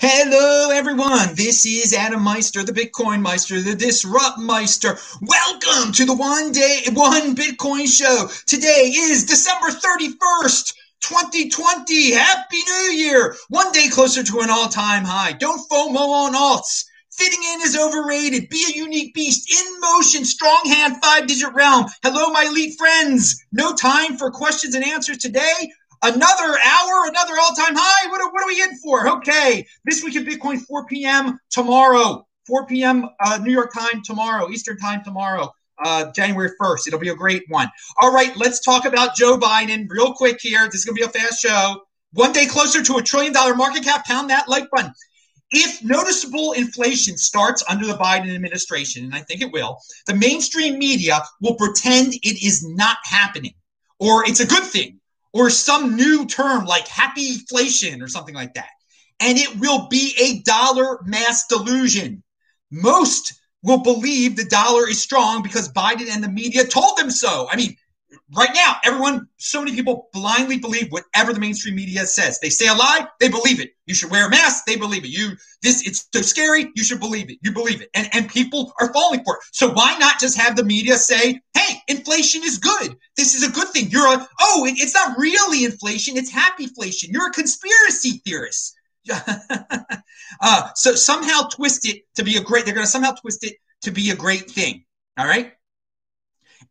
Hello, everyone. This is Adam Meister, the Bitcoin Meister, the Disrupt Meister. Welcome to the One Day, One Bitcoin Show. Today is December 31st. 2020. Happy New Year. One day closer to an all time high. Don't FOMO on alts. Fitting in is overrated. Be a unique beast. In motion. Strong hand. Five digit realm. Hello, my elite friends. No time for questions and answers today. Another hour, another all time high. What are, what are we in for? Okay. This week in Bitcoin, 4 p.m. tomorrow. 4 p.m. Uh, New York time tomorrow, Eastern time tomorrow, uh, January 1st. It'll be a great one. All right, let's talk about Joe Biden real quick here. This is going to be a fast show. One day closer to a trillion dollar market cap. Pound that like button. If noticeable inflation starts under the Biden administration, and I think it will, the mainstream media will pretend it is not happening or it's a good thing or some new term like happy inflation or something like that. And it will be a dollar mass delusion. Most will believe the dollar is strong because Biden and the media told them so. I mean, right now, everyone, so many people blindly believe whatever the mainstream media says. They say a lie, they believe it. You should wear a mask, they believe it. You this it's so scary, you should believe it. You believe it. And and people are falling for it. So why not just have the media say, hey, inflation is good. This is a good thing. You're a oh, it, it's not really inflation, it's happy inflation. You're a conspiracy theorist. uh, so somehow twist it to be a great, they're gonna somehow twist it to be a great thing. All right.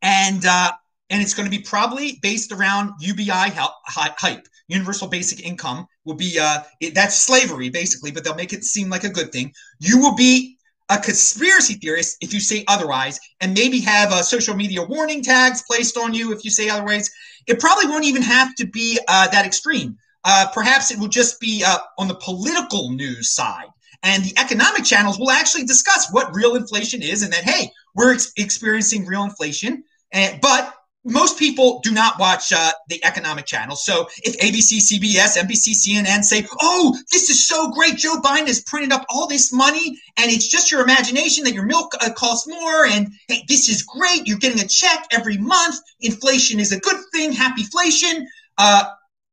And uh and it's going to be probably based around UBI hype. Universal basic income will be uh, it, that's slavery basically, but they'll make it seem like a good thing. You will be a conspiracy theorist if you say otherwise, and maybe have uh, social media warning tags placed on you if you say otherwise. It probably won't even have to be uh, that extreme. Uh, perhaps it will just be uh, on the political news side. And the economic channels will actually discuss what real inflation is and that, hey, we're ex- experiencing real inflation. And, but most people do not watch uh, the economic channels. So if ABC, CBS, NBC, CNN say, oh, this is so great, Joe Biden has printed up all this money and it's just your imagination that your milk uh, costs more and hey, this is great, you're getting a check every month, inflation is a good thing, happy inflation. Uh,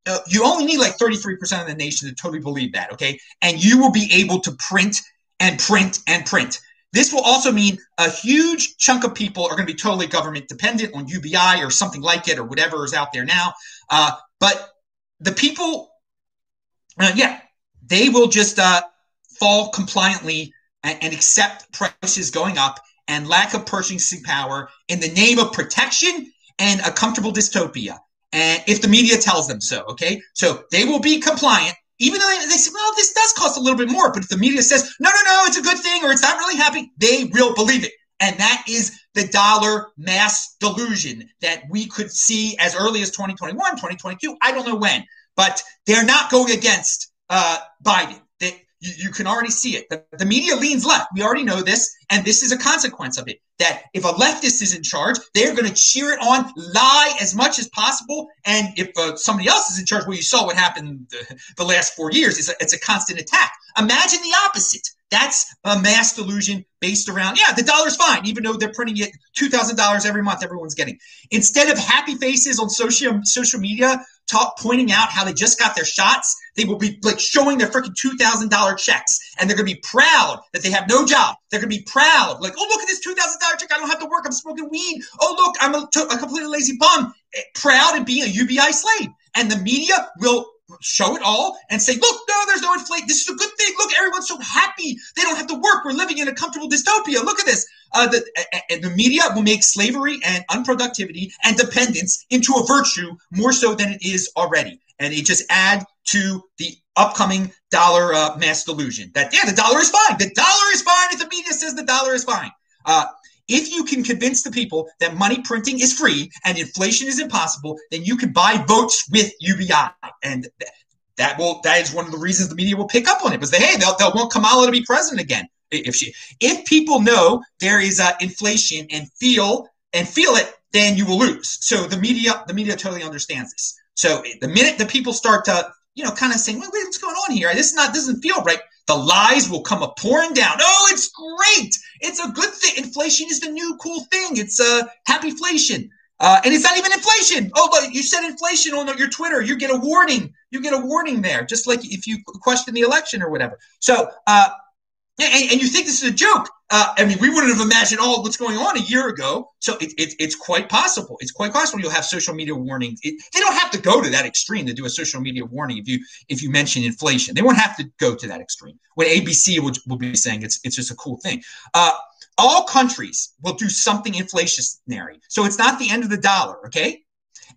uh, you only need like 33% of the nation to totally believe that, okay? And you will be able to print and print and print. This will also mean a huge chunk of people are going to be totally government dependent on UBI or something like it or whatever is out there now. Uh, but the people, uh, yeah, they will just uh, fall compliantly and, and accept prices going up and lack of purchasing power in the name of protection and a comfortable dystopia. And if the media tells them so, okay, so they will be compliant even though they, they say, well, this does cost a little bit more, but if the media says, no, no, no, it's a good thing or it's not really happening, they will believe it. And that is the dollar mass delusion that we could see as early as 2021, 2022. I don't know when, but they're not going against uh, Biden. You, you, can already see it. The, the media leans left. We already know this. And this is a consequence of it that if a leftist is in charge, they're going to cheer it on, lie as much as possible. And if uh, somebody else is in charge, well, you saw what happened the, the last four years. It's a, it's a constant attack. Imagine the opposite. That's a mass delusion based around, yeah, the dollar's fine, even though they're printing it $2,000 every month, everyone's getting. Instead of happy faces on social, social media talk, pointing out how they just got their shots, they will be like showing their freaking $2,000 checks. And they're to be proud that they have no job. They're to be proud, like, oh, look at this $2,000 check. I don't have to work. I'm smoking weed. Oh, look, I'm a, a completely lazy bum. Eh, proud and being a UBI slave. And the media will show it all and say, look, no, there's no inflation. This is a good thing. Look, everyone's so happy. They don't have to work. We're living in a comfortable dystopia. Look at this. Uh, the, uh, the media will make slavery and unproductivity and dependence into a virtue more so than it is already. And it just add to the upcoming dollar uh, mass delusion that, yeah, the dollar is fine. The dollar is fine if the media says the dollar is fine. If you can convince the people that money printing is free and inflation is impossible, then you can buy votes with UBI. And that will that is one of the reasons the media will pick up on it because hey they'll, they'll want Kamala to be president again. If she if people know there is uh, inflation and feel and feel it then you will lose. So the media the media totally understands this. So the minute the people start to you know kind of saying wait, wait what's going on here? This is not doesn't feel right the lies will come a pouring down. Oh, it's great. It's a good thing. Inflation is the new cool thing. It's a uh, happy inflation. Uh, and it's not even inflation. Oh, but you said inflation on your Twitter. You get a warning. You get a warning there, just like if you question the election or whatever. So, uh, and, and, you think this is a joke. Uh, I mean, we wouldn't have imagined all what's going on a year ago. So it, it, it's quite possible. It's quite possible you'll have social media warnings. It, they don't have to go to that extreme to do a social media warning if you if you mention inflation. They won't have to go to that extreme. When ABC will, will be saying, it's it's just a cool thing. Uh, all countries will do something inflationary. So it's not the end of the dollar, okay?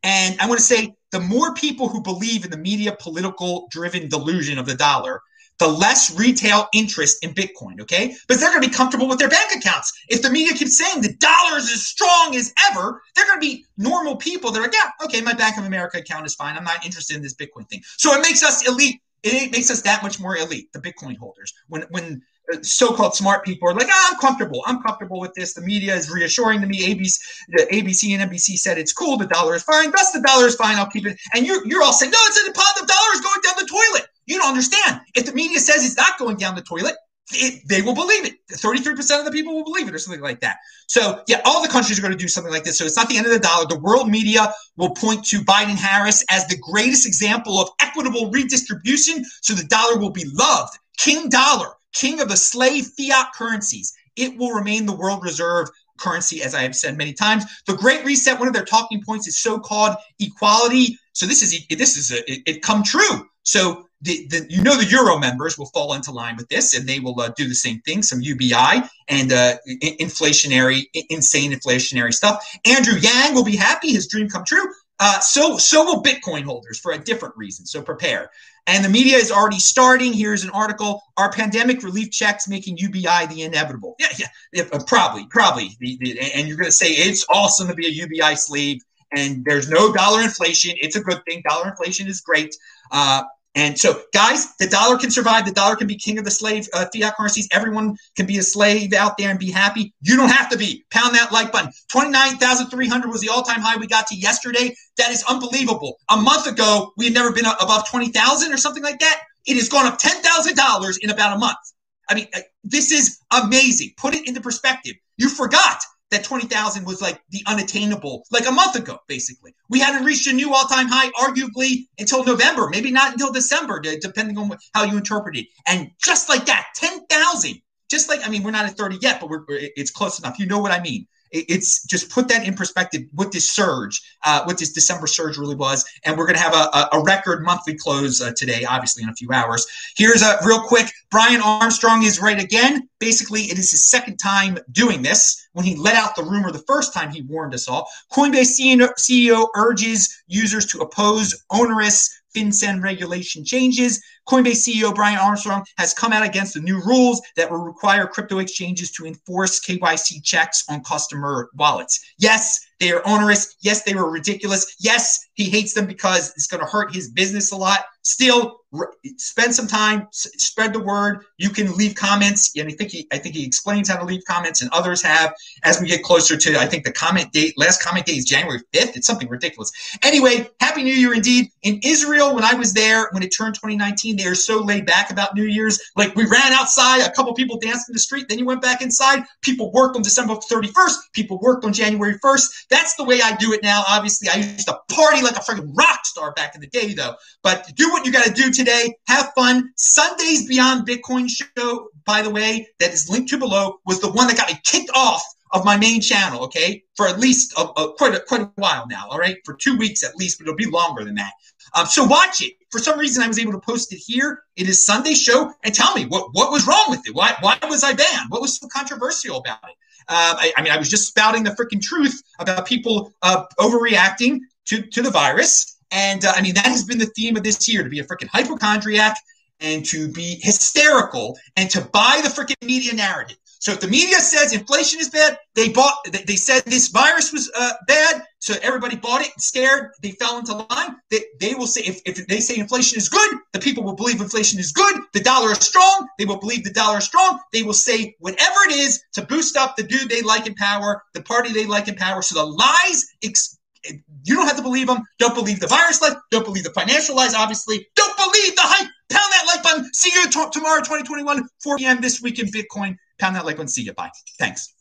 And I want to say the more people who believe in the media political driven delusion of the dollar, the less retail interest in Bitcoin, okay? Because they're going to be comfortable with their bank accounts. If the media keeps saying the dollar is as strong as ever, they're going to be normal people that are like, yeah, okay, my Bank of America account is fine. I'm not interested in this Bitcoin thing. So it makes us elite. It makes us that much more elite, the Bitcoin holders. When when so-called smart people are like, ah, I'm comfortable. I'm comfortable with this. The media is reassuring to me. ABC, the ABC and NBC said it's cool. The dollar is fine. Thus, the dollar is fine. I'll keep it. And you're you're all saying, no, it's in the pot. The dollar is going down the toilet. You don't understand. If the media says it's not going down the toilet, it, they will believe it. 33% of the people will believe it or something like that. So, yeah, all the countries are going to do something like this. So, it's not the end of the dollar. The world media will point to Biden Harris as the greatest example of equitable redistribution. So, the dollar will be loved. King dollar king of the slave fiat currencies. It will remain the world reserve currency, as I have said many times. The Great Reset, one of their talking points is so-called equality. So this is this is a, it, it come true. So the, the, you know the euro members will fall into line with this, and they will uh, do the same thing, some UBI and uh, inflationary, insane inflationary stuff. Andrew Yang will be happy; his dream come true. Uh, so so will Bitcoin holders for a different reason. So prepare. And the media is already starting. Here's an article: Are pandemic relief checks making UBI the inevitable? Yeah, yeah, yeah uh, probably, probably. And you're going to say it's awesome to be a UBI slave, and there's no dollar inflation. It's a good thing. Dollar inflation is great. Uh, and so, guys, the dollar can survive. The dollar can be king of the slave uh, fiat currencies. Everyone can be a slave out there and be happy. You don't have to be. Pound that like button. 29,300 was the all time high we got to yesterday. That is unbelievable. A month ago, we had never been above 20,000 or something like that. It has gone up $10,000 in about a month. I mean, uh, this is amazing. Put it into perspective. You forgot that 20,000 was like the unattainable, like a month ago, basically. We hadn't reached a new all time high, arguably, until November, maybe not until December, depending on how you interpret it. And just like that, 10,000, just like, I mean, we're not at 30 yet, but we're, it's close enough. You know what I mean? It's just put that in perspective what this surge, uh, what this December surge really was. And we're going to have a, a, record monthly close uh, today, obviously in a few hours. Here's a real quick Brian Armstrong is right again. Basically, it is his second time doing this. When he let out the rumor the first time, he warned us all. Coinbase CEO urges users to oppose onerous FinCEN regulation changes. Coinbase CEO Brian Armstrong has come out against the new rules that will require crypto exchanges to enforce KYC checks on customer wallets. Yes, they are onerous. Yes, they were ridiculous. Yes, he hates them because it's going to hurt his business a lot. Still, spend some time, spread the word. You can leave comments, and I think he, I think he explains how to leave comments, and others have. As we get closer to, I think the comment date, last comment date is January fifth. It's something ridiculous. Anyway, Happy New Year indeed. In Israel, when I was there, when it turned 2019, they are so laid back about New Year's. Like we ran outside, a couple people danced in the street, then you went back inside. People worked on December 31st. People worked on January 1st. That's the way I do it now. Obviously, I used to party like a freaking rock star back in the day, though. But do what you got to do today. Have fun. Sunday's Beyond Bitcoin show, by the way, that is linked to below, was the one that got me kicked off of my main channel, okay, for at least a, a, quite a, quite a while now, all right, for two weeks at least, but it'll be longer than that. Um, so watch it. For some reason, I was able to post it here. It is Sunday show, and tell me what what was wrong with it. Why why was I banned? What was so controversial about it? Um, I, I, mean, I was just spouting the freaking truth about people uh, overreacting to, to the virus. And uh, I mean, that has been the theme of this year to be a freaking hypochondriac and to be hysterical and to buy the freaking media narrative. So if the media says inflation is bad, they bought. They said this virus was uh, bad, so everybody bought it, scared. They fell into line. They, they will say if, if they say inflation is good, the people will believe inflation is good. The dollar is strong. They will believe the dollar is strong. They will say whatever it is to boost up the dude they like in power, the party they like in power. So the lies. Ex- you don't have to believe them. Don't believe the virus lies. Don't believe the financial lies. Obviously, don't believe the hype. Pound that like button. See you t- tomorrow, 2021, 4 p.m. this week in Bitcoin. Pound that like button. See you. Bye. Thanks.